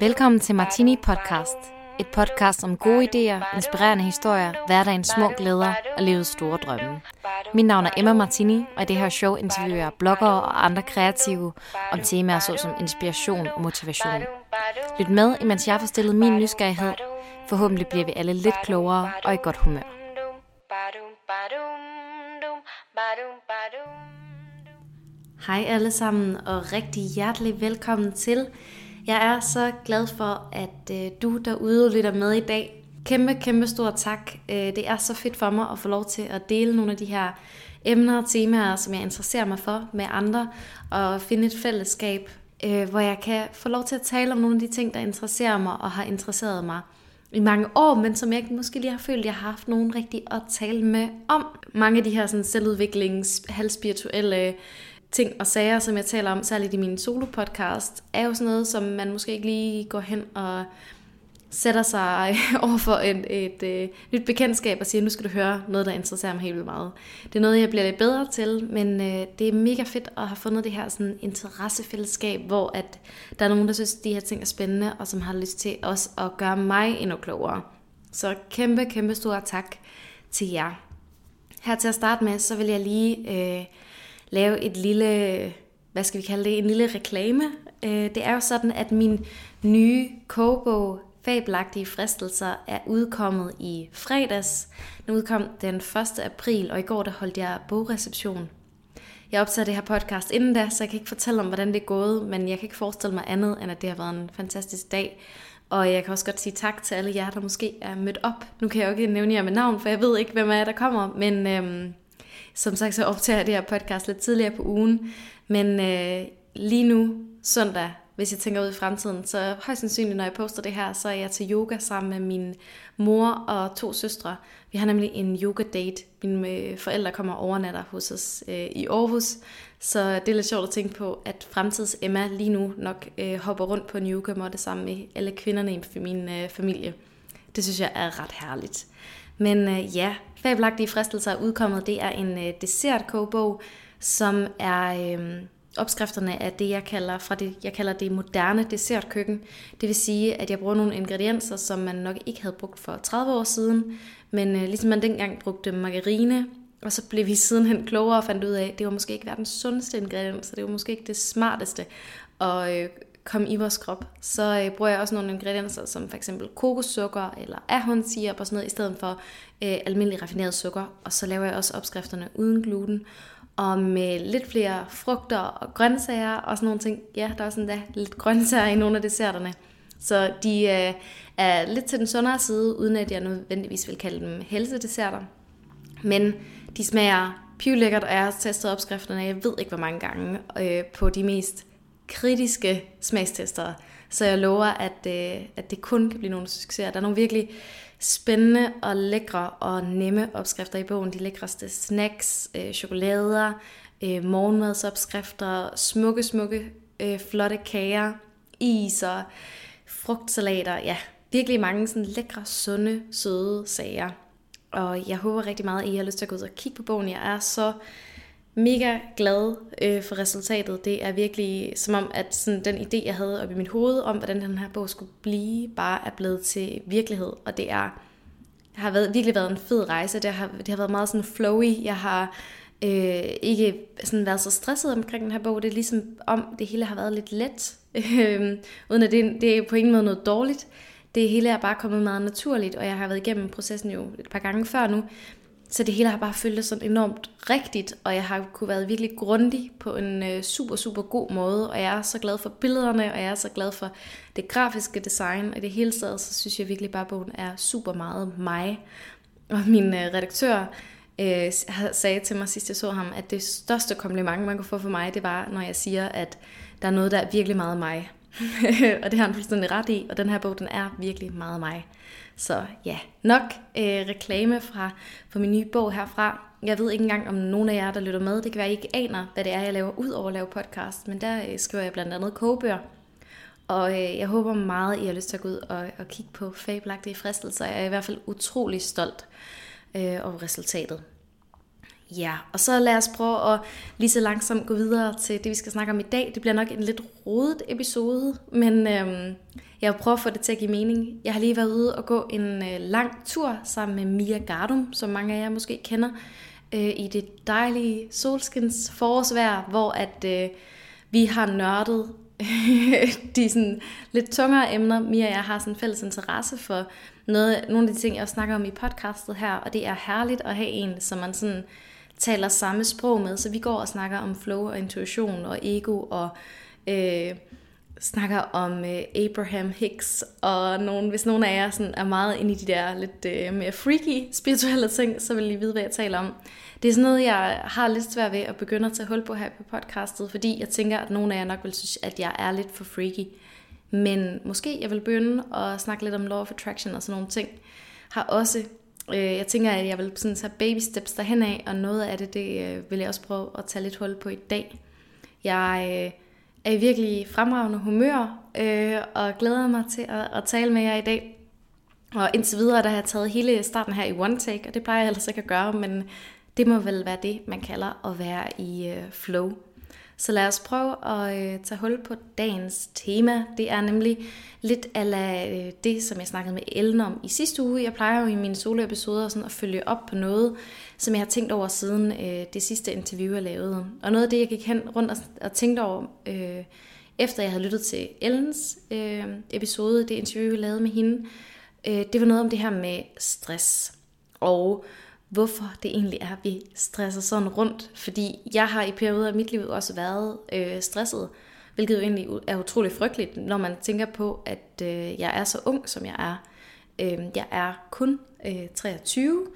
Velkommen til Martini Podcast. Et podcast om gode idéer, inspirerende historier, hverdagens små glæder og livets store drømme. Mit navn er Emma Martini, og i det her show interviewer jeg bloggere og andre kreative om temaer såsom inspiration og motivation. Lyt med, imens jeg får stillet min nysgerrighed. Forhåbentlig bliver vi alle lidt klogere og i godt humør. Hej alle sammen, og rigtig hjertelig velkommen til. Jeg er så glad for, at øh, du derude lytter med i dag. Kæmpe, kæmpe stor tak. Øh, det er så fedt for mig at få lov til at dele nogle af de her emner og temaer, som jeg interesserer mig for med andre, og finde et fællesskab, øh, hvor jeg kan få lov til at tale om nogle af de ting, der interesserer mig og har interesseret mig i mange år, men som jeg måske lige har følt, at jeg har haft nogen rigtig at tale med om. Mange af de her sådan, selvudviklings, halvspirituelle ting og sager, som jeg taler om, særligt i min solo-podcast, er jo sådan noget, som man måske ikke lige går hen og sætter sig over for et, et, et nyt bekendtskab og siger, nu skal du høre noget, der interesserer mig helt vildt meget. Det er noget, jeg bliver lidt bedre til, men øh, det er mega fedt at have fundet det her sådan, interessefællesskab, hvor at der er nogen, der synes, at de her ting er spændende, og som har lyst til også at gøre mig endnu klogere. Så kæmpe, kæmpe stor tak til jer. Her til at starte med, så vil jeg lige øh, lave et lille, hvad skal vi kalde det, en lille reklame. Øh, det er jo sådan, at min nye kogebog, Fabelagtige fristelser, er udkommet i fredags. Den udkom den 1. april, og i går der holdt jeg bogreception. Jeg optager det her podcast inden da, så jeg kan ikke fortælle om, hvordan det er gået, men jeg kan ikke forestille mig andet, end at det har været en fantastisk dag. Og jeg kan også godt sige tak til alle jer, der måske er mødt op. Nu kan jeg jo ikke nævne jer med navn, for jeg ved ikke, hvem er der kommer, men øhm, som sagt, så optager jeg det her podcast lidt tidligere på ugen, men øh, lige nu, søndag, hvis jeg tænker ud i fremtiden, så højst sandsynligt, når jeg poster det her, så er jeg til yoga sammen med min mor og to søstre. Vi har nemlig en yoga date. Mine øh, forældre kommer overnatter hos os øh, i Aarhus, så det er lidt sjovt at tænke på, at fremtids Emma lige nu nok øh, hopper rundt på en yoga måtte sammen med alle kvinderne i min øh, familie. Det synes jeg er ret herligt. Men øh, ja, Fabelagtige fristelser er udkommet. Det er en øh, dessertkogebog, som er øh, opskrifterne af det, jeg kalder, fra det, jeg kalder det moderne dessertkøkken. Det vil sige, at jeg bruger nogle ingredienser, som man nok ikke havde brugt for 30 år siden, men øh, ligesom man dengang brugte margarine, og så blev vi sidenhen klogere og fandt ud af, at det var måske ikke verdens sundeste ingrediens, så det var måske ikke det smarteste at øh, komme i vores krop, så øh, bruger jeg også nogle ingredienser, som for eksempel kokossukker eller ahornsirup og sådan noget, i stedet for øh, almindelig raffineret sukker. Og så laver jeg også opskrifterne uden gluten, og med lidt flere frugter og grøntsager og sådan nogle ting. Ja, der er også endda lidt grøntsager i nogle af desserterne. Så de øh, er lidt til den sundere side, uden at jeg nødvendigvis vil kalde dem helsedesserter. Men de smager pivlækkert, og jeg har testet opskrifterne, jeg ved ikke hvor mange gange, øh, på de mest kritiske smagstester. Så jeg lover, at, øh, at det kun kan blive nogle succeser. Der er nogle virkelig spændende og lækre og nemme opskrifter i bogen. De lækreste snacks, øh, chokolader, øh, morgenmadsopskrifter, smukke, smukke, øh, flotte kager, is og frugtsalater. Ja, virkelig mange sådan lækre, sunde, søde sager. Og jeg håber rigtig meget, at I har lyst til at gå ud og kigge på bogen. Jeg er så mega glad øh, for resultatet. Det er virkelig som om, at sådan, den idé, jeg havde oppe i mit hoved om, hvordan den her bog skulle blive, bare er blevet til virkelighed. Og det er, har været, virkelig været en fed rejse. Det har, det har været meget sådan flowy. Jeg har øh, ikke sådan været så stresset omkring den her bog. Det er ligesom om, det hele har været lidt let. Øh, uden at det, det er på ingen måde noget dårligt. Det hele er bare kommet meget naturligt, og jeg har været igennem processen jo et par gange før nu. Så det hele har bare føltes sådan enormt rigtigt, og jeg har kunne være virkelig grundig på en øh, super, super god måde, og jeg er så glad for billederne, og jeg er så glad for det grafiske design, og i det hele taget, så synes jeg virkelig bare, at bogen er super meget mig. Og min øh, redaktør øh, sagde til mig sidst, jeg så ham, at det største kompliment, man kunne få for mig, det var, når jeg siger, at der er noget, der er virkelig meget mig. og det har han fuldstændig ret i, og den her bog, den er virkelig meget mig. Så ja, nok øh, reklame fra, fra min nye bog herfra. Jeg ved ikke engang, om nogen af jer, der lytter med, det kan være, at I ikke aner, hvad det er, jeg laver ud over at lave podcast, men der øh, skriver jeg blandt andet kogebøger. Og øh, jeg håber meget, I har lyst til at gå ud og, og kigge på fabelagtige fristelser. Jeg er i hvert fald utrolig stolt øh, over resultatet. Ja, og så lad os prøve at lige så langsomt gå videre til det, vi skal snakke om i dag. Det bliver nok en lidt rodet episode, men øhm, jeg vil prøve at få det til at give mening. Jeg har lige været ude og gå en øh, lang tur sammen med Mia Gardum, som mange af jer måske kender, øh, i det dejlige solskins forårsvejr, hvor at øh, vi har nørdet de sådan lidt tungere emner. Mia og jeg har sådan en fælles interesse for noget, nogle af de ting, jeg snakker om i podcastet her, og det er herligt at have en, som man sådan taler samme sprog med. Så vi går og snakker om flow og intuition og ego og øh, snakker om øh, Abraham Hicks, og nogen, hvis nogen af jer sådan er meget inde i de der lidt øh, mere freaky spirituelle ting, så vil I vide, hvad jeg taler om. Det er sådan noget, jeg har lidt svært ved at begynde at tage hul på her på podcastet, fordi jeg tænker, at nogle af jer nok vil synes, at jeg er lidt for freaky. Men måske jeg vil begynde at snakke lidt om law of attraction og sådan nogle ting. Har også, øh, jeg tænker, at jeg vil sådan tage baby steps derhen af, og noget af det, det øh, vil jeg også prøve at tage lidt hul på i dag. Jeg øh, er i virkelig fremragende humør, øh, og glæder mig til at, at tale med jer i dag. Og indtil videre, der har jeg taget hele starten her i one take, og det plejer jeg ellers ikke at gøre, men det må vel være det, man kalder at være i øh, flow. Så lad os prøve at øh, tage hul på dagens tema. Det er nemlig lidt af øh, det, som jeg snakkede med Ellen om i sidste uge. Jeg plejer jo i mine soloepisoder sådan at følge op på noget, som jeg har tænkt over siden øh, det sidste interview, jeg lavede. Og noget af det, jeg gik hen rundt og, og tænkte over, øh, efter jeg havde lyttet til Ellens øh, episode, det interview, jeg lavede med hende, øh, det var noget om det her med stress. Og hvorfor det egentlig er, at vi stresser sådan rundt. Fordi jeg har i perioder af mit liv også været øh, stresset, hvilket jo egentlig er utrolig frygteligt, når man tænker på, at øh, jeg er så ung, som jeg er. Øh, jeg er kun øh, 23.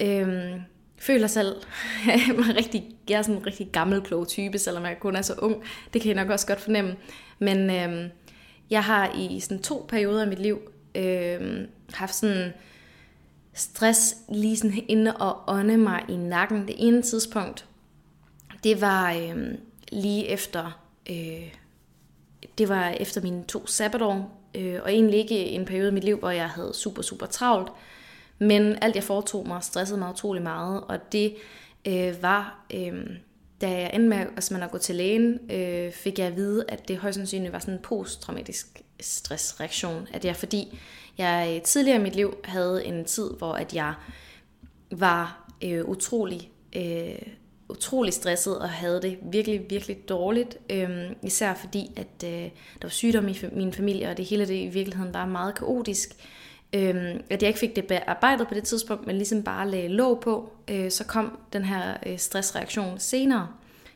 Øh, føler selv, mig rigtig, jeg er sådan en rigtig gammel, klog type, selvom jeg kun er så ung. Det kan jeg nok også godt fornemme. Men øh, jeg har i sådan to perioder af mit liv øh, haft sådan stress lige sådan inde og ånde mig i nakken. Det ene tidspunkt, det var øh, lige efter, øh, det var efter mine to sabbatår, øh, og egentlig ikke en periode i mit liv, hvor jeg havde super, super travlt, men alt jeg foretog mig stressede mig utrolig meget, og det øh, var, øh, da jeg endte med at, man at gå til lægen, øh, fik jeg at vide, at det højst sandsynligt var sådan en posttraumatisk stressreaktion, at jeg fordi jeg øh, tidligere i mit liv havde en tid, hvor at jeg var øh, utrolig, øh, utrolig stresset og havde det virkelig, virkelig dårligt. Øh, især fordi, at øh, der var sygdom i min familie, og det hele det i virkeligheden var meget kaotisk. Øh, at jeg ikke fik det bearbejdet på det tidspunkt, men ligesom bare lagde låg på, øh, så kom den her øh, stressreaktion senere.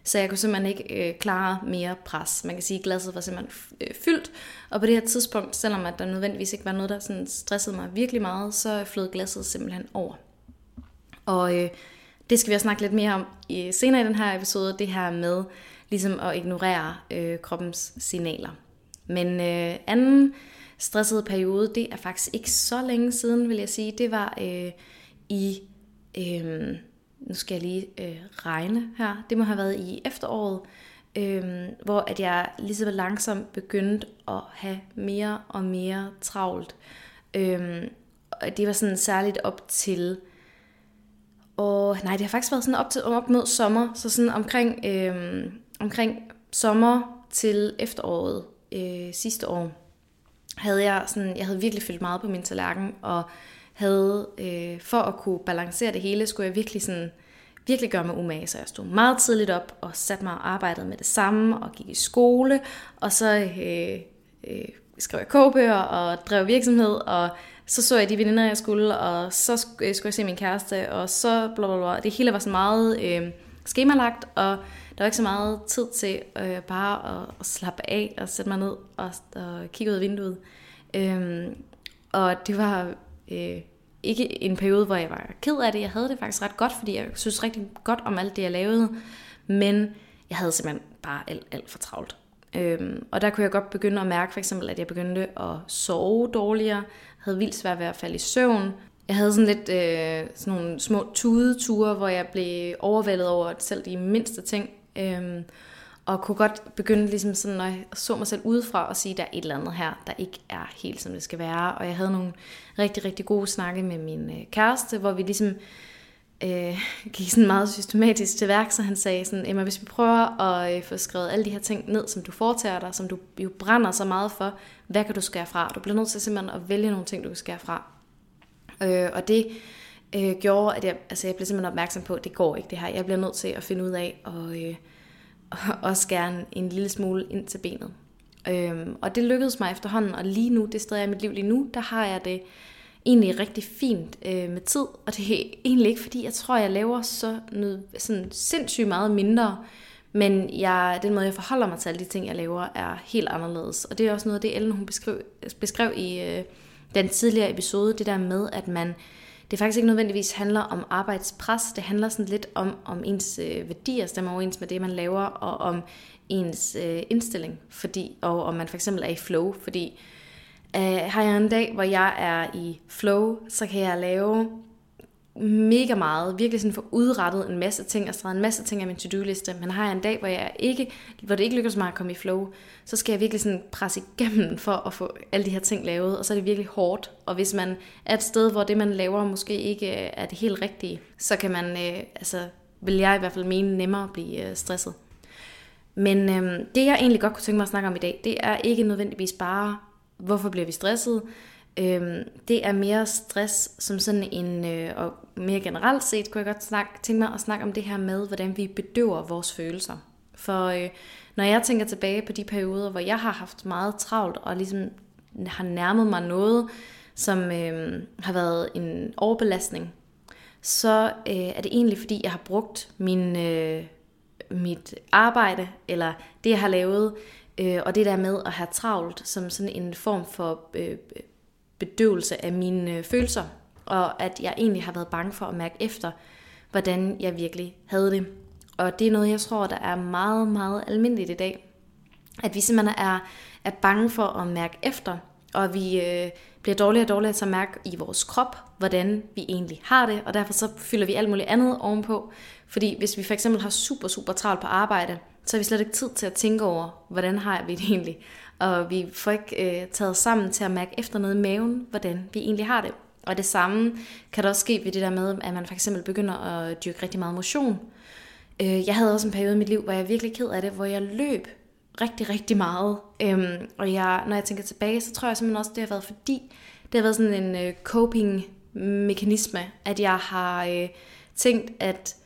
Så jeg kunne simpelthen ikke øh, klare mere pres. Man kan sige, at glasset var simpelthen øh, fyldt. Og på det her tidspunkt, selvom at der nødvendigvis ikke var noget, der sådan stressede mig virkelig meget, så flød glasset simpelthen over. Og øh, det skal vi også snakke lidt mere om i, senere i den her episode, det her med ligesom at ignorere øh, kroppens signaler. Men øh, anden stressede periode, det er faktisk ikke så længe siden, vil jeg sige. Det var øh, i... Øh, nu skal jeg lige øh, regne her, det må have været i efteråret, øh, hvor at jeg lige så langsomt begyndte at have mere og mere travlt. Øh, og det var sådan særligt op til, og nej, det har faktisk været sådan op, til, op mod sommer, så sådan omkring, øh, omkring sommer til efteråret øh, sidste år, havde jeg sådan, jeg havde virkelig fyldt meget på min tallerken, og havde, øh, for at kunne balancere det hele, skulle jeg virkelig sådan, virkelig gøre mig umage, så jeg stod meget tidligt op og satte mig og arbejdede med det samme og gik i skole, og så øh, øh, skrev jeg kogebøger og drev virksomhed, og så så jeg de veninder, jeg skulle, og så øh, skulle jeg se min kæreste, og så bla bla bla. Det hele var så meget øh, skemalagt, og der var ikke så meget tid til øh, bare at, at slappe af og sætte mig ned og, og kigge ud af vinduet. Øhm, og det var øh, ikke en periode, hvor jeg var ked af det. Jeg havde det faktisk ret godt, fordi jeg synes rigtig godt om alt det, jeg lavede. Men jeg havde simpelthen bare alt, alt for travlt. Øhm, og der kunne jeg godt begynde at mærke for eksempel, at jeg begyndte at sove dårligere. Havde vildt svært ved at falde i søvn. Jeg havde sådan lidt øh, sådan nogle små tudeture, hvor jeg blev overvældet over selv de mindste ting. Øhm, og kunne godt begynde ligesom sådan, når jeg så mig selv udefra og sige, at der er et eller andet her, der ikke er helt som det skal være. Og jeg havde nogle rigtig, rigtig gode snakke med min øh, kæreste, hvor vi ligesom øh, gik sådan meget systematisk til værk, så han sagde sådan, Emma, hvis vi prøver at øh, få skrevet alle de her ting ned, som du foretager dig, som du jo brænder så meget for, hvad kan du skære fra? Du bliver nødt til simpelthen at vælge nogle ting, du kan skære fra. Øh, og det øh, gjorde, at jeg, altså jeg blev simpelthen opmærksom på, at det går ikke det her. Jeg bliver nødt til at finde ud af og, øh, og også en, en lille smule ind til benet. Øh, og det lykkedes mig efterhånden, og lige nu, det sted jeg i mit liv lige nu, der har jeg det egentlig rigtig fint øh, med tid, og det er egentlig ikke, fordi jeg tror, jeg laver så noget, sådan sindssygt meget mindre, men jeg, den måde, jeg forholder mig til alle de ting, jeg laver, er helt anderledes. Og det er også noget af det, Ellen hun beskrev, beskrev i øh, den tidligere episode, det der med, at man det faktisk ikke nødvendigvis handler om arbejdspres, det handler sådan lidt om, om ens øh, værdier stemmer overens med det, man laver, og om ens øh, indstilling, fordi, og om man for eksempel er i flow, fordi øh, har jeg en dag, hvor jeg er i flow, så kan jeg lave mega meget, virkelig sådan få udrettet en masse ting, og en masse ting af min to-do-liste, men har jeg en dag, hvor, jeg ikke, hvor det ikke lykkes mig at komme i flow, så skal jeg virkelig sådan presse igennem for at få alle de her ting lavet, og så er det virkelig hårdt, og hvis man er et sted, hvor det man laver måske ikke øh, er det helt rigtige, så kan man, øh, altså vil jeg i hvert fald mene, nemmere blive øh, stresset. Men øh, det jeg egentlig godt kunne tænke mig at snakke om i dag, det er ikke nødvendigvis bare, hvorfor bliver vi stresset, Øhm, det er mere stress som sådan en, øh, og mere generelt set kunne jeg godt snakke, tænke mig at snakke om det her med, hvordan vi bedøver vores følelser. For øh, når jeg tænker tilbage på de perioder, hvor jeg har haft meget travlt, og ligesom har nærmet mig noget, som øh, har været en overbelastning, så øh, er det egentlig fordi, jeg har brugt min, øh, mit arbejde, eller det jeg har lavet, øh, og det der med at have travlt, som sådan en form for øh, bedøvelse af mine øh, følelser, og at jeg egentlig har været bange for at mærke efter, hvordan jeg virkelig havde det. Og det er noget, jeg tror, der er meget, meget almindeligt i dag. At vi simpelthen er, er bange for at mærke efter, og vi øh, bliver dårligere og dårligere til at mærke i vores krop, hvordan vi egentlig har det, og derfor så fylder vi alt muligt andet ovenpå. Fordi hvis vi for eksempel har super, super travlt på arbejde, så har vi slet ikke tid til at tænke over, hvordan har vi det egentlig og vi får ikke øh, taget sammen til at mærke efter noget i maven, hvordan vi egentlig har det. Og det samme kan der også ske ved det der med, at man for eksempel begynder at dyrke rigtig meget motion. Øh, jeg havde også en periode i mit liv, hvor jeg er virkelig ked af det, hvor jeg løb rigtig, rigtig meget. Øhm, og jeg, når jeg tænker tilbage, så tror jeg simpelthen også, det har været fordi, det har været sådan en øh, coping-mekanisme, at jeg har øh, tænkt, at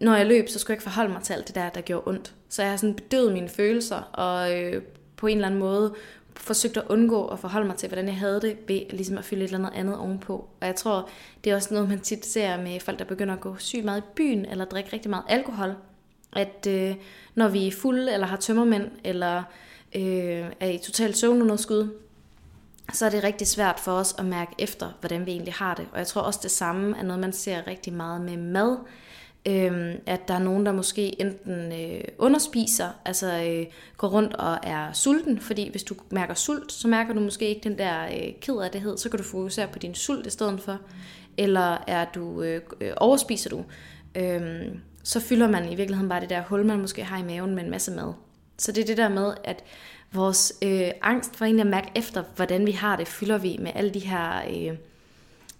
når jeg løb, så skulle jeg ikke forholde mig til alt det der, der gjorde ondt. Så jeg har sådan bedøvet mine følelser, og øh, på en eller anden måde forsøgt at undgå at forholde mig til, hvordan jeg havde det, ved ligesom at fylde et eller andet andet ovenpå. Og jeg tror, det er også noget, man tit ser med folk, der begynder at gå sygt meget i byen, eller drikke rigtig meget alkohol. At øh, når vi er fulde, eller har tømmermænd, eller øh, er i totalt søvnunderskud, så er det rigtig svært for os at mærke efter, hvordan vi egentlig har det. Og jeg tror også, det samme er noget, man ser rigtig meget med mad. Øhm, at der er nogen, der måske enten øh, underspiser, altså øh, går rundt og er sulten, fordi hvis du mærker sult, så mærker du måske ikke den der øh, ked af det, så kan du fokusere på din sult i stedet for. Eller er du øh, øh overspiser du, øh, så fylder man i virkeligheden bare det der hul, man måske har i maven med en masse mad. Så det er det der med, at vores øh, angst for egentlig at mærke efter, hvordan vi har det, fylder vi med alle de her øh,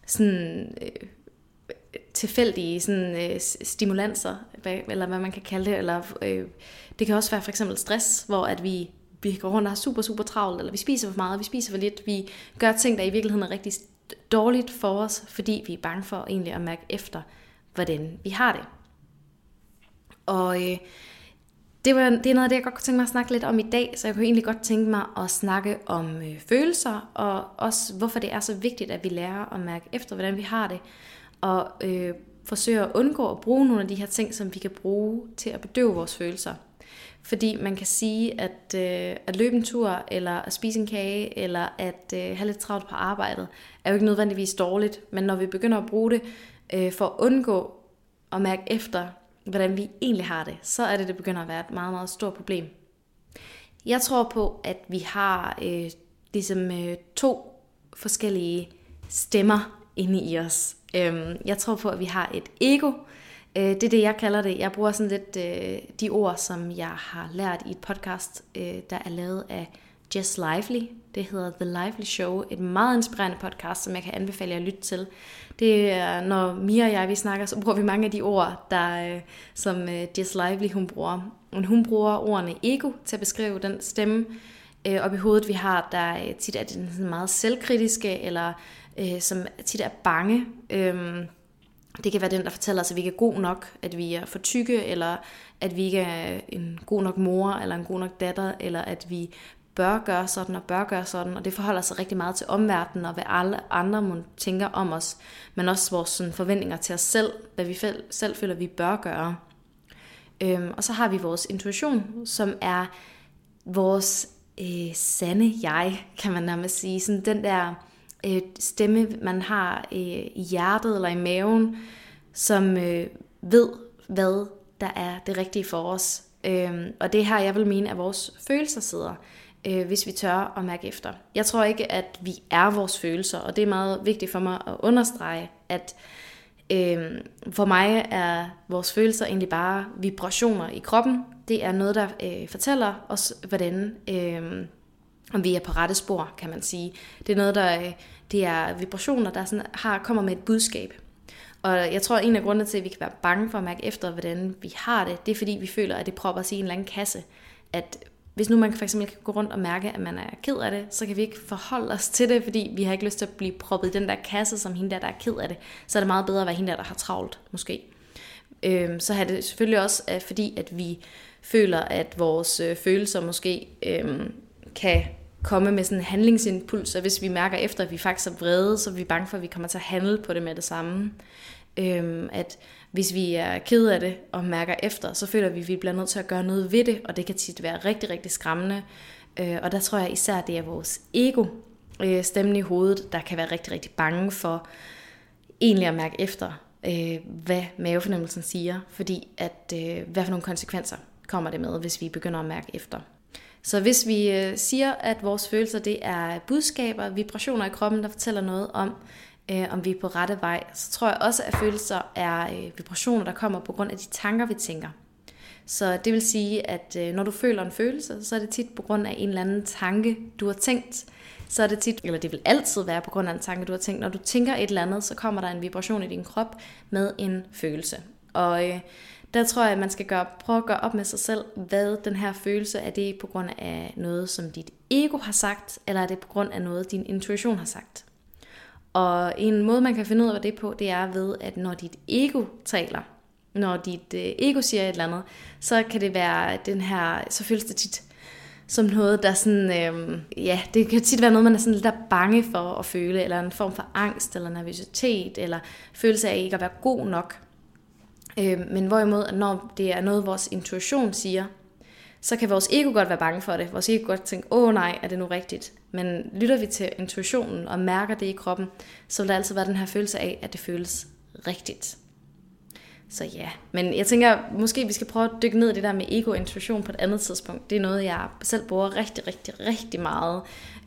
sådan, øh, tilfældige sådan, øh, stimulanser, eller hvad man kan kalde det, eller øh, det kan også være for eksempel stress, hvor at vi, vi går rundt og har super, super travlt, eller vi spiser for meget, vi spiser for lidt, vi gør ting, der i virkeligheden er rigtig dårligt for os, fordi vi er bange for egentlig at mærke efter, hvordan vi har det. Og øh, det, var, det er noget af det, jeg godt kunne tænke mig at snakke lidt om i dag, så jeg kunne egentlig godt tænke mig at snakke om øh, følelser, og også hvorfor det er så vigtigt, at vi lærer at mærke efter, hvordan vi har det, og øh, forsøger at undgå at bruge nogle af de her ting, som vi kan bruge til at bedøve vores følelser. Fordi man kan sige, at øh, at løbe en tur, eller at spise en kage, eller at øh, have lidt travlt på arbejdet, er jo ikke nødvendigvis dårligt. Men når vi begynder at bruge det øh, for at undgå at mærke efter, hvordan vi egentlig har det, så er det, det begynder at være et meget, meget stort problem. Jeg tror på, at vi har øh, ligesom øh, to forskellige stemmer inde i os. Øhm, jeg tror på, at vi har et ego. Øh, det er det, jeg kalder det. Jeg bruger sådan lidt øh, de ord, som jeg har lært i et podcast, øh, der er lavet af Jess Lively. Det hedder The Lively Show. Et meget inspirerende podcast, som jeg kan anbefale jer at lytte til. Det er, når Mia og jeg vi snakker, så bruger vi mange af de ord, der, øh, som øh, Jess Lively hun bruger. Men hun bruger ordene ego til at beskrive den stemme øh, op i hovedet, vi har, der øh, tit er den meget selvkritiske, eller øh, som tit er bange. Øhm, det kan være den, der fortæller os, at vi ikke er god nok, at vi er for tykke, eller at vi ikke er en god nok mor, eller en god nok datter, eller at vi bør gøre sådan og bør gøre sådan, og det forholder sig rigtig meget til omverdenen, og hvad alle andre må tænker om os, men også vores sådan, forventninger til os selv, hvad vi selv føler, vi bør gøre. Øhm, og så har vi vores intuition, som er vores øh, sande jeg, kan man nærmest sige. Sådan den der øh, stemme, man har øh, i hjertet eller i maven, som øh, ved, hvad der er det rigtige for os. Øh, og det her, jeg vil mene, at vores følelser sidder, øh, hvis vi tør at mærke efter. Jeg tror ikke, at vi er vores følelser, og det er meget vigtigt for mig at understrege, at øh, for mig er vores følelser egentlig bare vibrationer i kroppen. Det er noget, der øh, fortæller os, hvordan... Øh, om vi er på rette spor, kan man sige. Det er noget, der øh, det er vibrationer, der sådan har, kommer med et budskab. Og jeg tror, at en af grundene til, at vi kan være bange for at mærke efter, hvordan vi har det, det er fordi, vi føler, at det propper os i en eller anden kasse. At hvis nu man for eksempel kan gå rundt og mærke, at man er ked af det, så kan vi ikke forholde os til det, fordi vi har ikke lyst til at blive proppet i den der kasse, som hende der, der er ked af det. Så er det meget bedre at være hende der, der har travlt, måske. Øhm, så har det selvfølgelig også, fordi at vi føler, at vores øh, følelser måske øhm, kan komme med sådan en handlingsimpuls, og hvis vi mærker efter, at vi faktisk er vrede, så er vi bange for, at vi kommer til at handle på det med det samme. Øhm, at hvis vi er ked af det og mærker efter, så føler vi, at vi bliver nødt til at gøre noget ved det, og det kan tit være rigtig, rigtig skræmmende. Øh, og der tror jeg især, det er vores ego, øh, stemmen i hovedet, der kan være rigtig, rigtig bange for egentlig at mærke efter, øh, hvad mavefornemmelsen siger, fordi at øh, hvad for nogle konsekvenser kommer det med, hvis vi begynder at mærke efter. Så hvis vi øh, siger, at vores følelser det er budskaber, vibrationer i kroppen, der fortæller noget om, øh, om vi er på rette vej, så tror jeg også, at følelser er øh, vibrationer, der kommer på grund af de tanker, vi tænker. Så det vil sige, at øh, når du føler en følelse, så er det tit på grund af en eller anden tanke, du har tænkt. Så er det tit, eller det vil altid være på grund af en tanke, du har tænkt. Når du tænker et eller andet, så kommer der en vibration i din krop med en følelse. Og øh, der tror jeg, at man skal gøre, prøve at gøre op med sig selv, hvad den her følelse er det på grund af noget, som dit ego har sagt, eller er det på grund af noget, din intuition har sagt. Og en måde, man kan finde ud af det på, det er ved, at når dit ego taler, når dit øh, ego siger et eller andet, så kan det være den her, så føles det tit som noget, der sådan, øhm, ja, det kan tit være noget, man er sådan lidt bange for at føle, eller en form for angst, eller nervøsitet, eller følelse af ikke at være god nok. Øh, men hvorimod, når det er noget, vores intuition siger, så kan vores ego godt være bange for det. Vores ego godt tænke, åh nej, er det nu rigtigt? Men lytter vi til intuitionen og mærker det i kroppen, så vil der altid være den her følelse af, at det føles rigtigt. Så ja, men jeg tænker, måske vi skal prøve at dykke ned i det der med ego-intuition på et andet tidspunkt. Det er noget, jeg selv bruger rigtig, rigtig, rigtig meget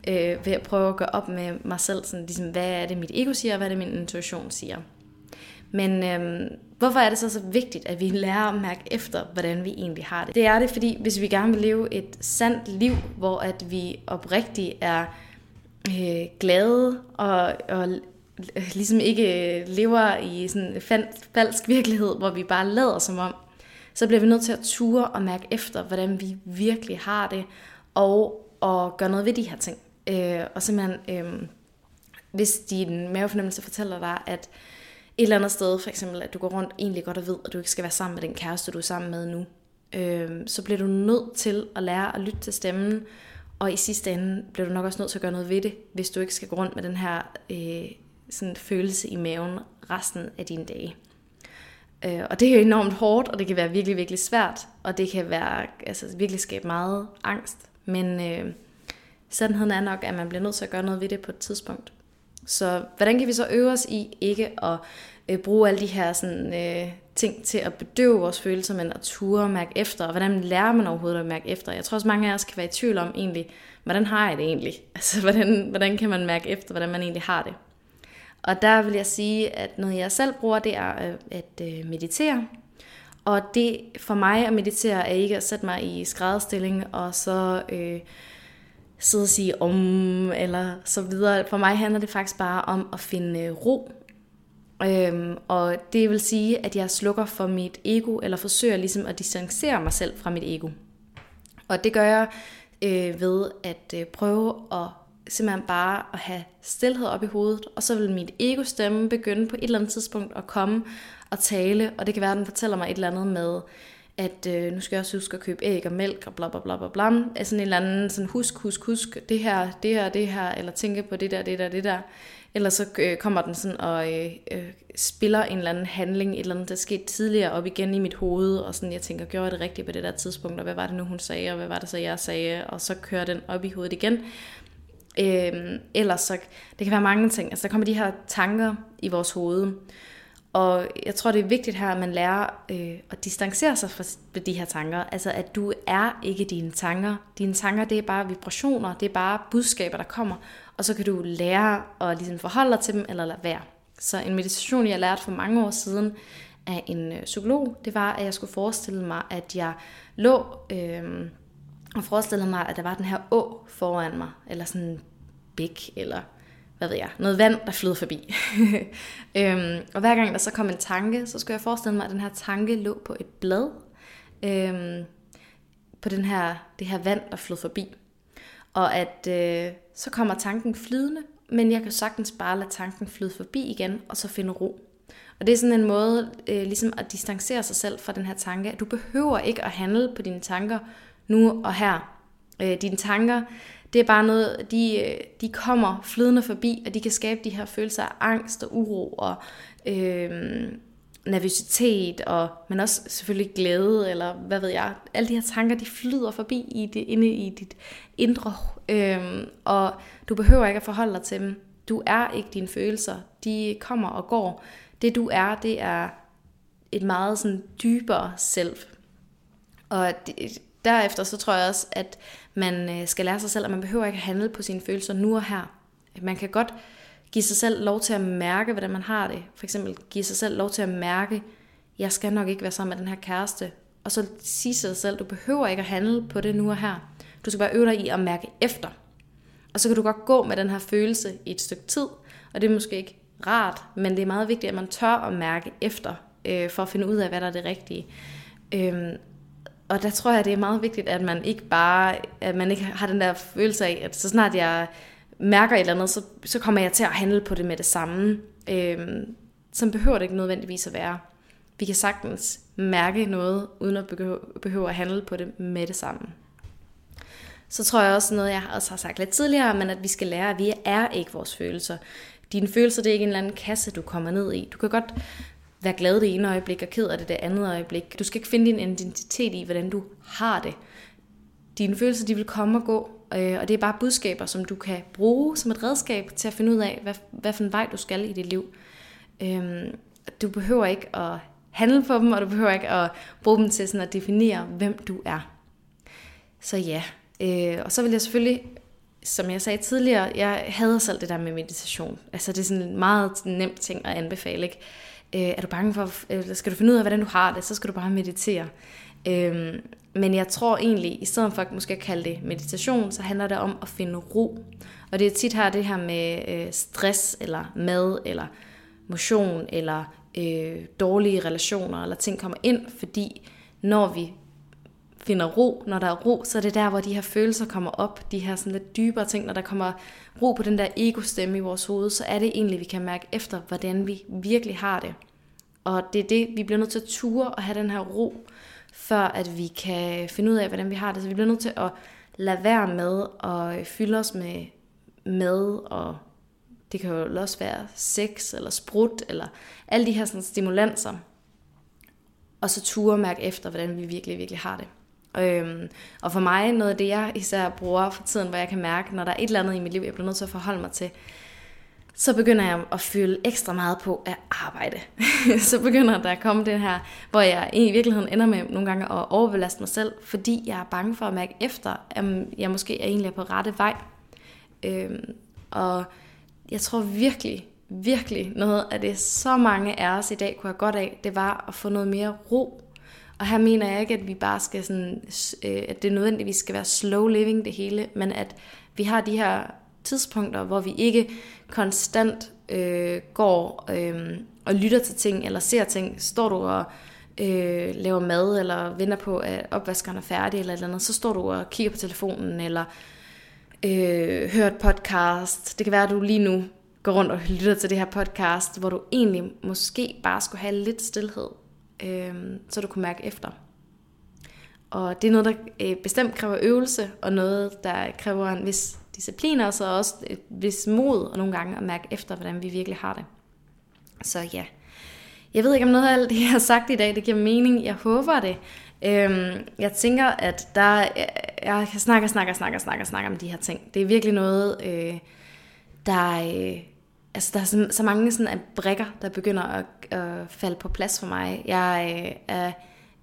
øh, ved at prøve at gøre op med mig selv. Sådan, ligesom, hvad er det, mit ego siger, og hvad er det, min intuition siger. Men øhm, hvorfor er det så så vigtigt, at vi lærer at mærke efter, hvordan vi egentlig har det? Det er det, fordi hvis vi gerne vil leve et sandt liv, hvor at vi oprigtigt er øh, glade og, og ligesom ikke lever i sådan en falsk virkelighed, hvor vi bare lader som om, så bliver vi nødt til at ture og mærke efter, hvordan vi virkelig har det, og, og gøre noget ved de her ting. Øh, og simpelthen, øh, hvis din mavefornemmelse fortæller dig, at øh, eller andet sted, for eksempel, at du går rundt egentlig godt og ved, at du ikke skal være sammen med den kæreste, du er sammen med nu, øh, så bliver du nødt til at lære at lytte til stemmen, og i sidste ende bliver du nok også nødt til at gøre noget ved det, hvis du ikke skal gå rundt med den her øh, sådan følelse i maven resten af dine dage. Øh, og det er jo enormt hårdt, og det kan være virkelig, virkelig svært, og det kan være, altså, virkelig skabe meget angst. Men øh, sandheden er nok, at man bliver nødt til at gøre noget ved det på et tidspunkt. Så hvordan kan vi så øve os i ikke at øh, bruge alle de her sådan, øh, ting til at bedøve vores følelser, men at ture og mærke efter, og hvordan lærer man overhovedet at mærke efter? Jeg tror også mange af os kan være i tvivl om egentlig, hvordan har jeg det egentlig? Altså, hvordan, hvordan kan man mærke efter, hvordan man egentlig har det? Og der vil jeg sige, at noget jeg selv bruger, det er øh, at øh, meditere. Og det for mig at meditere er ikke at sætte mig i skrædderstilling og så øh, sidde og sige om, eller så videre. For mig handler det faktisk bare om at finde øh, ro. Øhm, og det vil sige, at jeg slukker for mit ego, eller forsøger ligesom at distancere mig selv fra mit ego. Og det gør jeg øh, ved at øh, prøve at simpelthen bare at have stillhed op i hovedet, og så vil mit ego-stemme begynde på et eller andet tidspunkt at komme og tale, og det kan være, at den fortæller mig et eller andet med, at øh, nu skal jeg også huske at købe æg og mælk og bla bla bla bla bla. Altså en eller anden sådan husk, husk, husk det her, det her, det her, eller tænke på det der, det der, det der. Eller så øh, kommer den sådan og øh, øh, spiller en eller anden handling, et eller andet, der skete tidligere op igen i mit hoved, og sådan jeg tænker, gjorde jeg det rigtigt på det der tidspunkt, og hvad var det nu, hun sagde, og hvad var det så, jeg sagde, og så kører den op i hovedet igen. Øh, ellers så, det kan være mange ting, altså der kommer de her tanker i vores hoved, og jeg tror, det er vigtigt her, at man lærer øh, at distancere sig fra de her tanker. Altså, at du er ikke dine tanker. Dine tanker, det er bare vibrationer, det er bare budskaber, der kommer. Og så kan du lære at ligesom forholde dig til dem, eller lade være. Så en meditation, jeg lærte for mange år siden af en øh, psykolog, det var, at jeg skulle forestille mig, at jeg lå øh, og forestillede mig, at der var den her å foran mig, eller sådan en bæk, eller hvad ved jeg, noget vand, der flyder forbi. øhm, og hver gang der så kom en tanke, så skulle jeg forestille mig, at den her tanke lå på et blad, øhm, på den her, det her vand, der flyder forbi. Og at øh, så kommer tanken flydende, men jeg kan sagtens bare lade tanken flyde forbi igen, og så finde ro. Og det er sådan en måde øh, ligesom at distancere sig selv fra den her tanke, at du behøver ikke at handle på dine tanker nu og her. Øh, dine tanker, det er bare noget, de, øh, de kommer flydende forbi, og de kan skabe de her følelser af angst og uro og øh, nervøsitet, og, men også selvfølgelig glæde, eller hvad ved jeg. Alle de her tanker, de flyder forbi i det, inde i dit indre, øh, og du behøver ikke at forholde dig til dem. Du er ikke dine følelser. De kommer og går. Det du er, det er et meget sådan dybere selv. Og det, derefter så tror jeg også, at man øh, skal lære sig selv, at man behøver ikke at handle på sine følelser nu og her. Man kan godt give sig selv lov til at mærke, hvordan man har det. For eksempel give sig selv lov til at mærke, jeg skal nok ikke være sammen med den her kæreste. Og så sige sig selv, du behøver ikke at handle på det nu og her. Du skal bare øve dig i at mærke efter. Og så kan du godt gå med den her følelse i et stykke tid, og det er måske ikke rart, men det er meget vigtigt, at man tør at mærke efter, øh, for at finde ud af, hvad der er det rigtige. Øhm, og der tror jeg, det er meget vigtigt, at man ikke bare, at man ikke har den der følelse af, at så snart jeg mærker et eller andet, så, så kommer jeg til at handle på det med det samme. Øhm, som behøver det ikke nødvendigvis at være. Vi kan sagtens mærke noget, uden at behøve, behøve at handle på det med det samme. Så tror jeg også noget, jeg også har sagt lidt tidligere, men at vi skal lære, at vi er ikke vores følelser. Dine følelser, det er ikke en eller anden kasse, du kommer ned i. Du kan godt være glad det ene øjeblik og ked af det det andet øjeblik. Du skal ikke finde din identitet i, hvordan du har det. Dine følelser, de vil komme og gå, øh, og det er bare budskaber, som du kan bruge som et redskab til at finde ud af, hvad, hvad for en vej du skal i dit liv. Øhm, du behøver ikke at handle på dem, og du behøver ikke at bruge dem til sådan at definere, hvem du er. Så ja, øh, og så vil jeg selvfølgelig, som jeg sagde tidligere, jeg hader selv det der med meditation. Altså det er sådan en meget nem ting at anbefale, ikke? Øh, er du bange for, øh, eller skal du finde ud af, hvordan du har det, så skal du bare meditere. Øh, men jeg tror egentlig, i stedet for at måske at kalde det meditation, så handler det om at finde ro. Og det er tit her det her med øh, stress, eller mad, eller motion, eller øh, dårlige relationer, eller ting kommer ind, fordi når vi finder ro, når der er ro, så er det der, hvor de her følelser kommer op, de her sådan lidt dybere ting, når der kommer ro på den der ego-stemme i vores hoved, så er det egentlig, vi kan mærke efter, hvordan vi virkelig har det. Og det er det, vi bliver nødt til at ture og have den her ro, før at vi kan finde ud af, hvordan vi har det. Så vi bliver nødt til at lade være med at fylde os med mad, og det kan jo også være sex, eller sprut, eller alle de her sådan, stimulanser. Og så ture mærke efter, hvordan vi virkelig, virkelig har det. Øhm, og for mig, noget af det, jeg især bruger for tiden, hvor jeg kan mærke, når der er et eller andet i mit liv, jeg bliver nødt til at forholde mig til, så begynder jeg at fylde ekstra meget på at arbejde. så begynder der at komme det her, hvor jeg i virkeligheden ender med nogle gange at overbelaste mig selv, fordi jeg er bange for at mærke efter, at jeg måske er egentlig på rette vej. Øhm, og jeg tror virkelig, virkelig noget af det, så mange af os i dag kunne have godt af, det var at få noget mere ro og her mener jeg ikke, at vi bare skal sådan, øh, at det nødvendigvis skal være slow living det hele, men at Vi har de her tidspunkter, hvor vi ikke konstant øh, går øh, og lytter til ting, eller ser ting. Står du og øh, laver mad, eller venter på, at opvaskeren er færdig, eller et eller andet, så står du og kigger på telefonen, eller øh, hører et podcast. Det kan være, at du lige nu går rundt og lytter til det her podcast, hvor du egentlig måske bare skulle have lidt stillhed, øh, så du kunne mærke efter. Og det er noget, der øh, bestemt kræver øvelse, og noget, der kræver en vis disciplin, og så også et vis mod, og nogle gange at mærke efter, hvordan vi virkelig har det. Så ja, jeg ved ikke, om noget af alt det, jeg har sagt i dag, det giver mening. Jeg håber det. Øhm, jeg tænker, at der, jeg kan snakke og snakke og snakke og snakke snakke om de her ting. Det er virkelig noget, øh, der, øh, altså der er så, så mange sådan af brikker, der begynder at, at falde på plads for mig. Jeg øh, er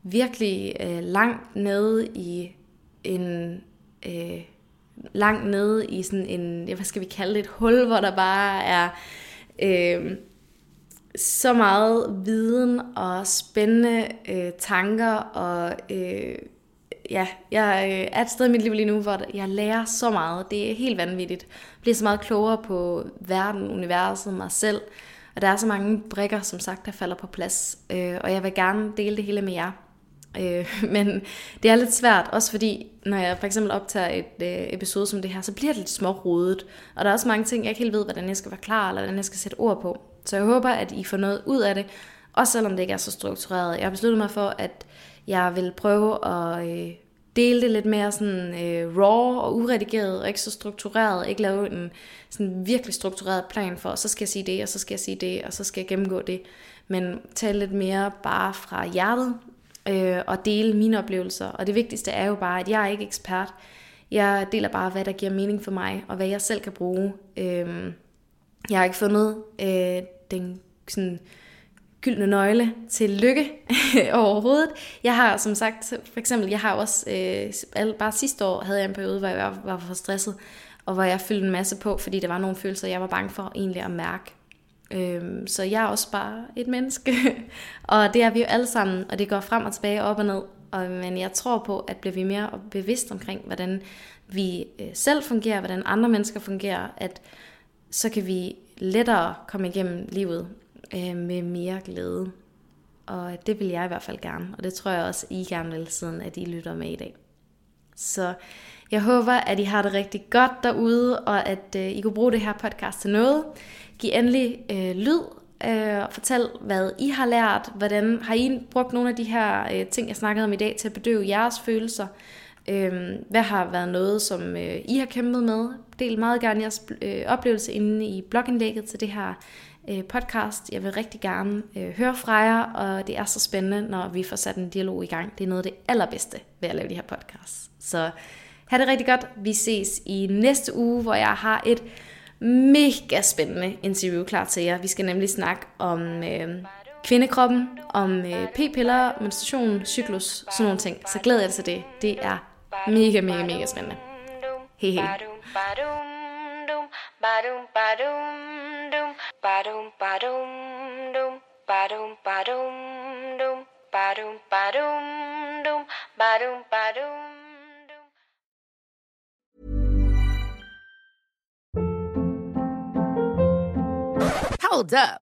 virkelig øh, langt nede i en... Øh, langt nede i sådan en, hvad skal vi kalde det, et hul, hvor der bare er øh, så meget viden og spændende øh, tanker, og øh, ja, jeg øh, er et sted i mit liv lige nu, hvor jeg lærer så meget. Det er helt vanvittigt. Jeg bliver så meget klogere på verden, universet, mig selv, og der er så mange brikker, som sagt, der falder på plads, øh, og jeg vil gerne dele det hele med jer. Øh, men det er lidt svært, også fordi, når jeg for eksempel optager et øh, episode som det her, så bliver det lidt smårodet. Og der er også mange ting, jeg ikke helt ved, hvordan jeg skal være klar, eller hvordan jeg skal sætte ord på. Så jeg håber, at I får noget ud af det, også selvom det ikke er så struktureret. Jeg har besluttet mig for, at jeg vil prøve at øh, dele det lidt mere sådan øh, raw og uredigeret, og ikke så struktureret. Ikke lave en sådan virkelig struktureret plan for, så skal jeg sige det, og så skal jeg sige det, og så skal jeg gennemgå det. Men tale lidt mere bare fra hjertet, øh, og dele mine oplevelser. Og det vigtigste er jo bare, at jeg er ikke ekspert. Jeg deler bare, hvad der giver mening for mig, og hvad jeg selv kan bruge. Øh, jeg har ikke fundet øh, den sådan gyldne nøgle til lykke overhovedet. Jeg har som sagt, for eksempel, jeg har også, øh, bare sidste år havde jeg en periode, hvor jeg var, var for stresset, og hvor jeg fyldte en masse på, fordi der var nogle følelser, jeg var bange for egentlig at mærke. Øhm, så jeg er også bare et menneske, og det er vi jo alle sammen, og det går frem og tilbage, op og ned. Og, men jeg tror på, at bliver vi mere bevidst omkring, hvordan vi øh, selv fungerer, hvordan andre mennesker fungerer, at så kan vi lettere komme igennem livet øh, med mere glæde. Og det vil jeg i hvert fald gerne, og det tror jeg også, I gerne vil, siden at I lytter med i dag. Så jeg håber, at I har det rigtig godt derude, og at øh, I kunne bruge det her podcast til noget. Giv endelig øh, lyd øh, og fortæl, hvad I har lært. Hvordan har I brugt nogle af de her øh, ting, jeg snakkede om i dag, til at bedøve jeres følelser? Øh, hvad har været noget, som øh, I har kæmpet med? Del meget gerne jeres øh, oplevelse inde i blogindlægget til det her øh, podcast. Jeg vil rigtig gerne øh, høre fra jer, og det er så spændende, når vi får sat en dialog i gang. Det er noget af det allerbedste ved at lave de her podcasts. Så ha' det rigtig godt. Vi ses i næste uge, hvor jeg har et mega spændende interview klar til jer. Vi skal nemlig snakke om øh, kvindekroppen, om øh, p-piller, menstruation, cyklus, sådan nogle ting. Så glæder jeg til det. Det er mega, mega, mega spændende. Hej hej. ba-dum, dum dum, ba-dum, ba-dum, dum, ba-dum, dum. Hold up.